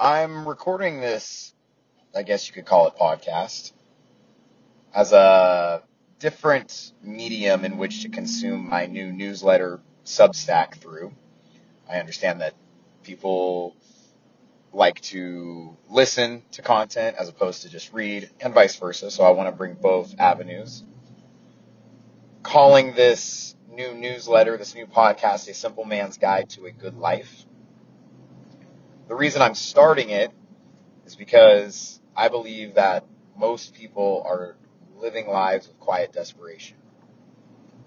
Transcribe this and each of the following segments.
I'm recording this, I guess you could call it podcast, as a different medium in which to consume my new newsletter Substack through. I understand that people like to listen to content as opposed to just read, and vice versa, so I want to bring both avenues. Calling this new newsletter, this new podcast, A Simple Man's Guide to a Good Life. The reason I'm starting it is because I believe that most people are living lives of quiet desperation.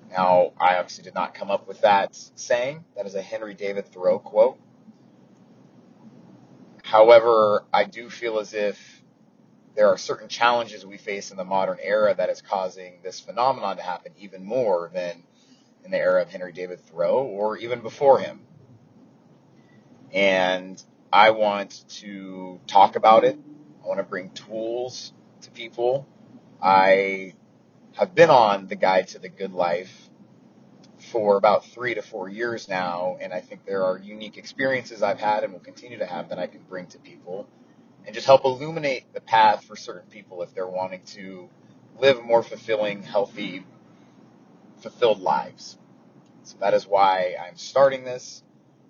Now, I obviously did not come up with that saying. That is a Henry David Thoreau quote. However, I do feel as if there are certain challenges we face in the modern era that is causing this phenomenon to happen even more than in the era of Henry David Thoreau or even before him. And I want to talk about it. I want to bring tools to people. I have been on the guide to the good life for about three to four years now, and I think there are unique experiences I've had and will continue to have that I can bring to people and just help illuminate the path for certain people if they're wanting to live more fulfilling, healthy, fulfilled lives. So that is why I'm starting this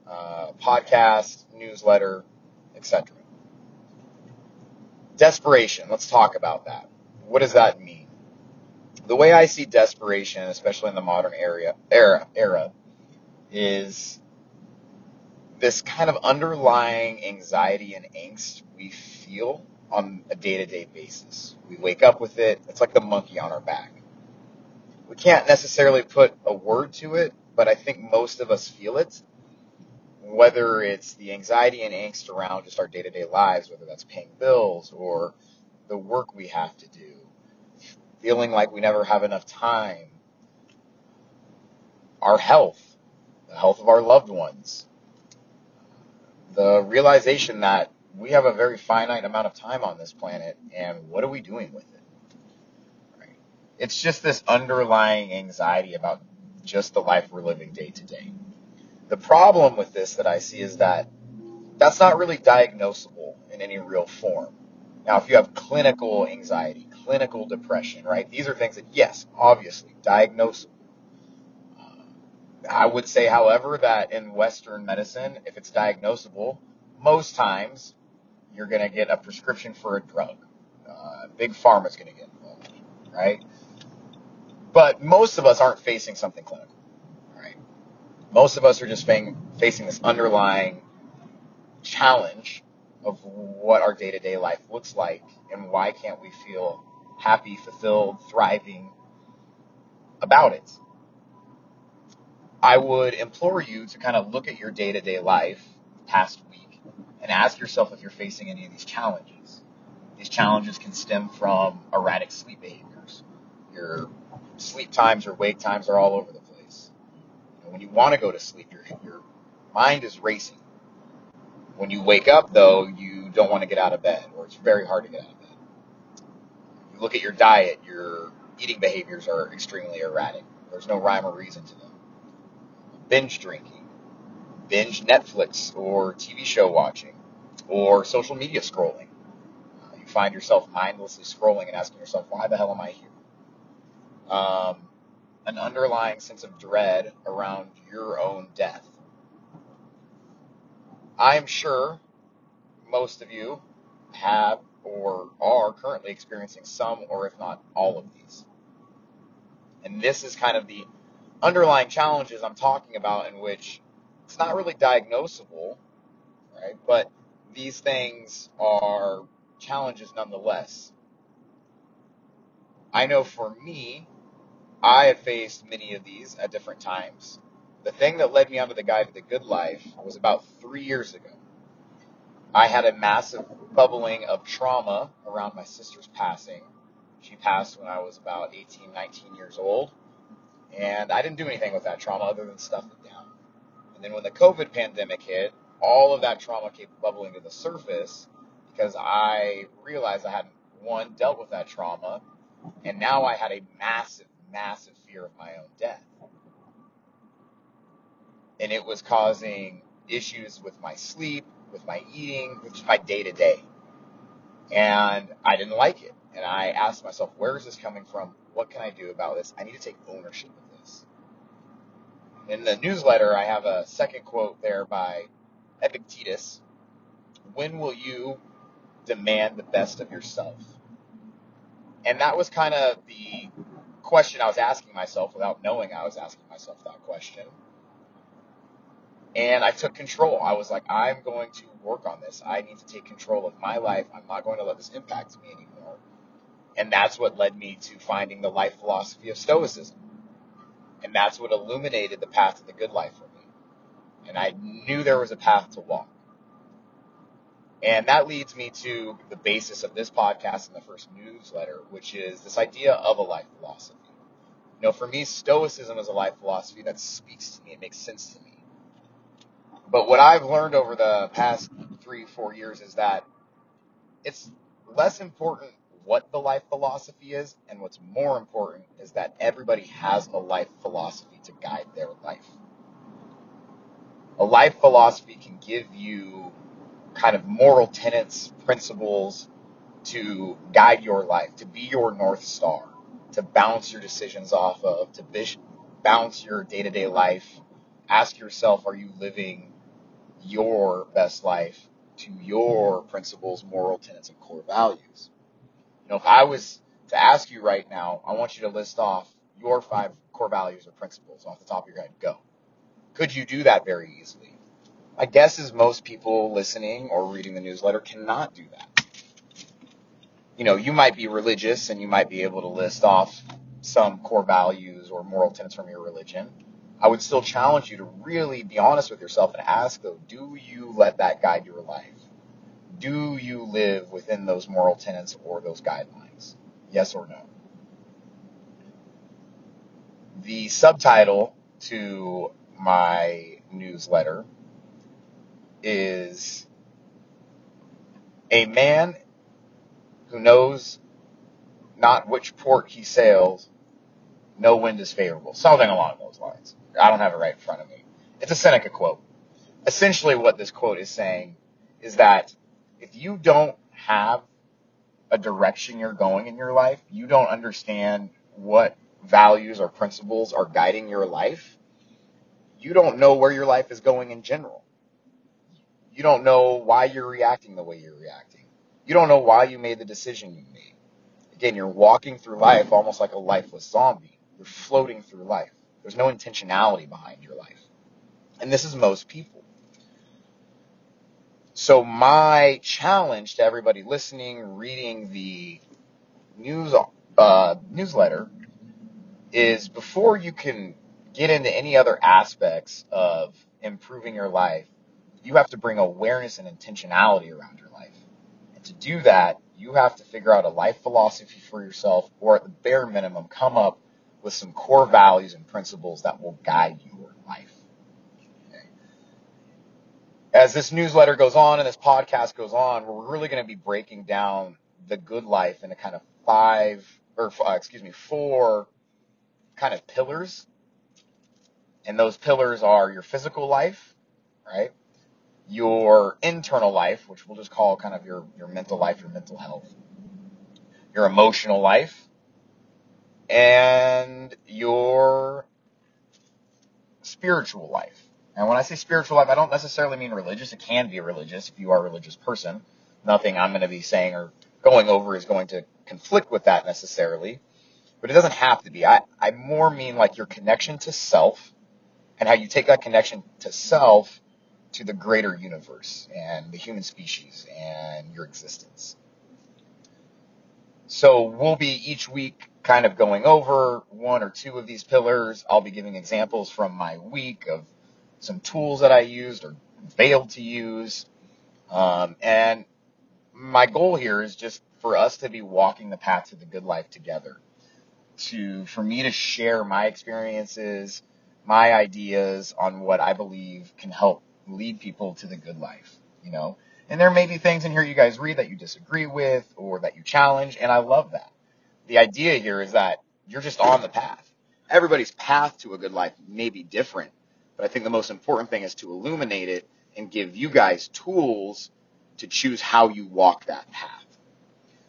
uh, podcast, newsletter, etc. Desperation. Let's talk about that. What does that mean? The way I see desperation, especially in the modern area, era, era, is this kind of underlying anxiety and angst we feel on a day to day basis. We wake up with it. It's like the monkey on our back. We can't necessarily put a word to it, but I think most of us feel it whether it's the anxiety and angst around just our day to day lives, whether that's paying bills or the work we have to do, feeling like we never have enough time, our health, the health of our loved ones, the realization that we have a very finite amount of time on this planet and what are we doing with it? Right? It's just this underlying anxiety about just the life we're living day to day. The problem with this that I see is that that's not really diagnosable in any real form. Now, if you have clinical anxiety, clinical depression, right, these are things that, yes, obviously, diagnosable. I would say, however, that in Western medicine, if it's diagnosable, most times you're going to get a prescription for a drug. Uh, big pharma is going to get involved, right? But most of us aren't facing something clinical. Most of us are just facing this underlying challenge of what our day to day life looks like and why can't we feel happy, fulfilled, thriving about it. I would implore you to kind of look at your day to day life past week and ask yourself if you're facing any of these challenges. These challenges can stem from erratic sleep behaviors. Your sleep times or wake times are all over the when you want to go to sleep, your, your mind is racing. When you wake up, though, you don't want to get out of bed, or it's very hard to get out of bed. You look at your diet, your eating behaviors are extremely erratic. There's no rhyme or reason to them. Binge drinking, binge Netflix or TV show watching, or social media scrolling. You find yourself mindlessly scrolling and asking yourself, why the hell am I here? Um, an underlying sense of dread around your own death. I am sure most of you have or are currently experiencing some or if not all of these. And this is kind of the underlying challenges I'm talking about in which it's not really diagnosable, right? But these things are challenges nonetheless. I know for me, I have faced many of these at different times. The thing that led me onto the guide to the good life was about three years ago. I had a massive bubbling of trauma around my sister's passing. She passed when I was about 18, 19 years old. And I didn't do anything with that trauma other than stuff it down. And then when the COVID pandemic hit, all of that trauma came bubbling to the surface because I realized I hadn't, one, dealt with that trauma, and now I had a massive massive fear of my own death. And it was causing issues with my sleep, with my eating, with my day to day. And I didn't like it. And I asked myself, where is this coming from? What can I do about this? I need to take ownership of this. In the newsletter, I have a second quote there by Epictetus. When will you demand the best of yourself? And that was kind of the question I was asking myself without knowing I was asking myself that question. And I took control. I was like, I'm going to work on this. I need to take control of my life. I'm not going to let this impact me anymore. And that's what led me to finding the life philosophy of Stoicism. And that's what illuminated the path to the good life for me. And I knew there was a path to walk. And that leads me to the basis of this podcast and the first newsletter, which is this idea of a life philosophy. You know, for me, Stoicism is a life philosophy that speaks to me. It makes sense to me. But what I've learned over the past three, four years is that it's less important what the life philosophy is, and what's more important is that everybody has a life philosophy to guide their life. A life philosophy can give you kind of moral tenets, principles to guide your life, to be your North Star, to bounce your decisions off of, to bounce your day to day life. Ask yourself, are you living your best life to your principles, moral tenets, and core values. You know, if I was to ask you right now, I want you to list off your five core values or principles off the top of your head. Go. Could you do that very easily? My guess is most people listening or reading the newsletter cannot do that. You know, you might be religious and you might be able to list off some core values or moral tenets from your religion I would still challenge you to really be honest with yourself and ask though, do you let that guide your life? Do you live within those moral tenets or those guidelines? Yes or no? The subtitle to my newsletter is A Man Who Knows Not Which Port He Sails, No Wind is Favorable. Something along those lines. I don't have it right in front of me. It's a Seneca quote. Essentially, what this quote is saying is that if you don't have a direction you're going in your life, you don't understand what values or principles are guiding your life, you don't know where your life is going in general. You don't know why you're reacting the way you're reacting. You don't know why you made the decision you made. Again, you're walking through life almost like a lifeless zombie. You're floating through life. There's no intentionality behind your life. And this is most people. So my challenge to everybody listening, reading the news uh, newsletter is before you can get into any other aspects of improving your life, you have to bring awareness and intentionality around your life. And to do that, you have to figure out a life philosophy for yourself, or at the bare minimum, come up with some core values and principles that will guide your life. Okay. As this newsletter goes on and this podcast goes on, we're really going to be breaking down the good life into kind of five, or uh, excuse me, four kind of pillars. And those pillars are your physical life, right? Your internal life, which we'll just call kind of your, your mental life, your mental health. Your emotional life, and your spiritual life. And when I say spiritual life, I don't necessarily mean religious. It can be religious if you are a religious person. Nothing I'm going to be saying or going over is going to conflict with that necessarily. But it doesn't have to be. I, I more mean like your connection to self and how you take that connection to self to the greater universe and the human species and your existence. So we'll be each week kind of going over one or two of these pillars. I'll be giving examples from my week of some tools that I used or failed to use. Um, and my goal here is just for us to be walking the path to the good life together. To, for me to share my experiences, my ideas on what I believe can help lead people to the good life, you know? And there may be things in here you guys read that you disagree with or that you challenge, and I love that the idea here is that you're just on the path. Everybody's path to a good life may be different, but I think the most important thing is to illuminate it and give you guys tools to choose how you walk that path.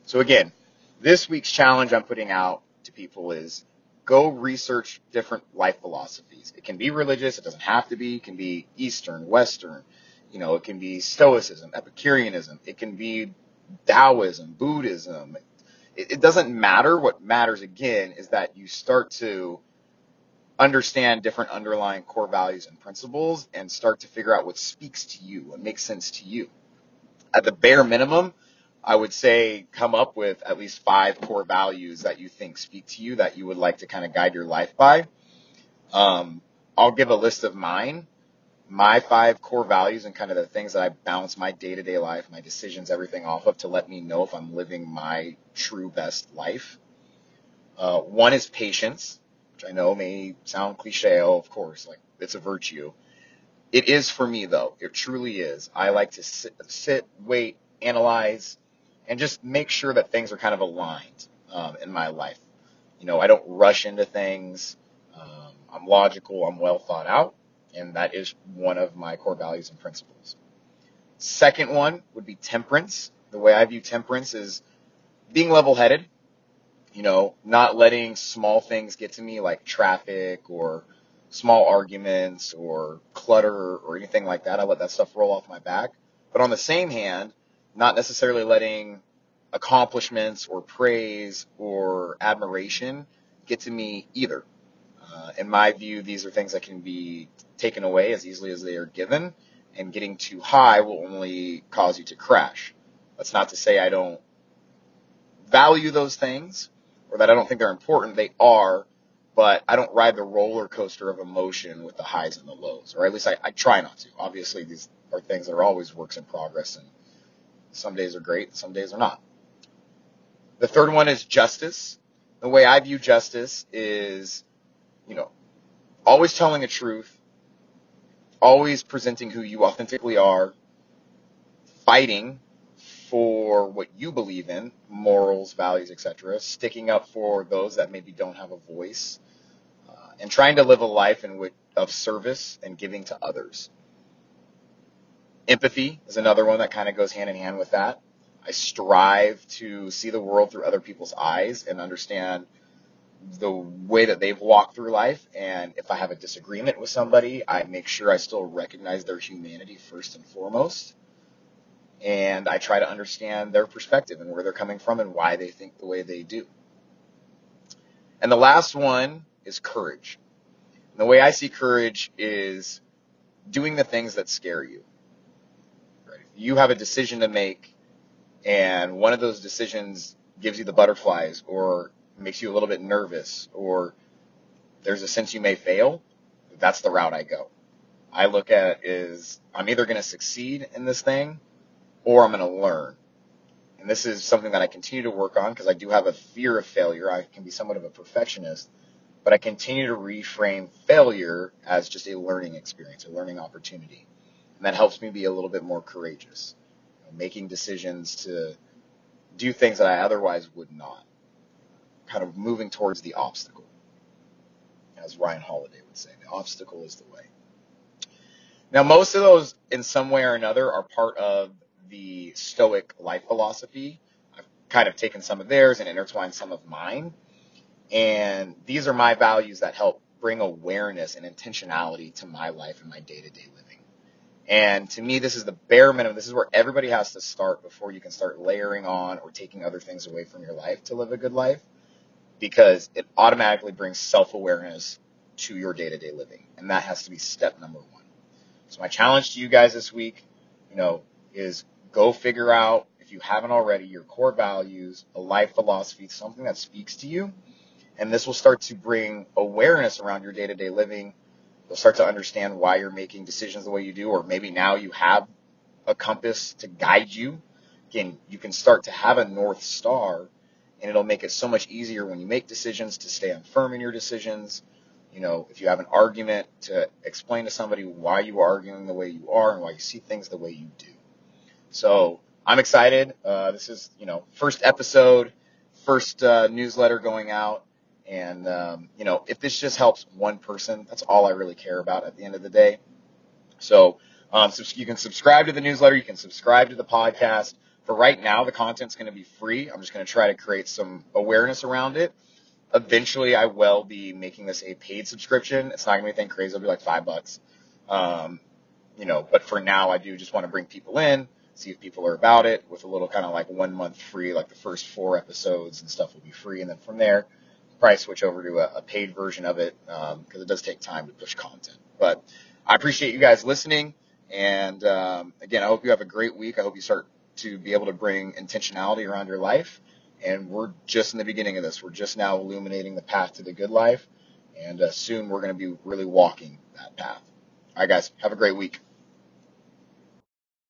So again, this week's challenge I'm putting out to people is go research different life philosophies. It can be religious, it doesn't have to be, it can be Eastern, Western, you know, it can be Stoicism, Epicureanism, it can be Taoism, Buddhism. It, it doesn't matter. What matters again is that you start to understand different underlying core values and principles and start to figure out what speaks to you, what makes sense to you. At the bare minimum, I would say come up with at least five core values that you think speak to you that you would like to kind of guide your life by. Um, I'll give a list of mine, my five core values and kind of the things that I balance my day to day life, my decisions, everything off of to let me know if I'm living my true best life. Uh, one is patience, which I know may sound cliche, of course, like it's a virtue. It is for me though. It truly is. I like to sit, sit wait, analyze, and just make sure that things are kind of aligned um, in my life. You know, I don't rush into things. Um, I'm logical. I'm well thought out, and that is one of my core values and principles. Second one would be temperance. The way I view temperance is being level-headed. You know, not letting small things get to me like traffic or small arguments or clutter or anything like that. I let that stuff roll off my back. But on the same hand, not necessarily letting accomplishments or praise or admiration get to me either. Uh, in my view, these are things that can be taken away as easily as they are given, and getting too high will only cause you to crash. That's not to say I don't value those things or that I don't think they're important. They are, but I don't ride the roller coaster of emotion with the highs and the lows, or at least I, I try not to. Obviously, these are things that are always works in progress and some days are great, some days are not. The third one is justice. The way I view justice is, you know, always telling the truth, always presenting who you authentically are, fighting for what you believe in, morals, values, etc., sticking up for those that maybe don't have a voice, uh, and trying to live a life in which, of service and giving to others. Empathy is another one that kind of goes hand in hand with that. I strive to see the world through other people's eyes and understand the way that they've walked through life. And if I have a disagreement with somebody, I make sure I still recognize their humanity first and foremost. And I try to understand their perspective and where they're coming from and why they think the way they do. And the last one is courage. And the way I see courage is doing the things that scare you you have a decision to make and one of those decisions gives you the butterflies or makes you a little bit nervous or there's a sense you may fail, that's the route I go. I look at is I'm either going to succeed in this thing or I'm going to learn. And this is something that I continue to work on because I do have a fear of failure. I can be somewhat of a perfectionist, but I continue to reframe failure as just a learning experience, a learning opportunity. And that helps me be a little bit more courageous, you know, making decisions to do things that I otherwise would not. Kind of moving towards the obstacle. As Ryan Holiday would say, the obstacle is the way. Now, most of those, in some way or another, are part of the Stoic life philosophy. I've kind of taken some of theirs and intertwined some of mine. And these are my values that help bring awareness and intentionality to my life and my day to day living. And to me, this is the bare minimum. This is where everybody has to start before you can start layering on or taking other things away from your life to live a good life because it automatically brings self awareness to your day to day living. And that has to be step number one. So my challenge to you guys this week, you know, is go figure out if you haven't already your core values, a life philosophy, something that speaks to you. And this will start to bring awareness around your day to day living You'll start to understand why you're making decisions the way you do, or maybe now you have a compass to guide you. Again, you can start to have a North Star, and it'll make it so much easier when you make decisions to stay on firm in your decisions. You know, if you have an argument, to explain to somebody why you are arguing the way you are and why you see things the way you do. So I'm excited. Uh, this is, you know, first episode, first uh, newsletter going out. And, um, you know, if this just helps one person, that's all I really care about at the end of the day. So Um, you can subscribe to the newsletter. You can subscribe to the podcast. For right now, the content's going to be free. I'm just going to try to create some awareness around it. Eventually, I will be making this a paid subscription. It's not going to be anything crazy. It'll be like five bucks. Um, you know, but for now, I do just want to bring people in, see if people are about it with a little kind of like one month free, like the first four episodes and stuff will be free. And then from there, probably switch over to a, a paid version of it because um, it does take time to push content. But I appreciate you guys listening. And um, again, I hope you have a great week. I hope you start to be able to bring intentionality around your life. And we're just in the beginning of this. We're just now illuminating the path to the good life. And uh, soon we're going to be really walking that path. All right, guys, have a great week.